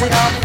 it all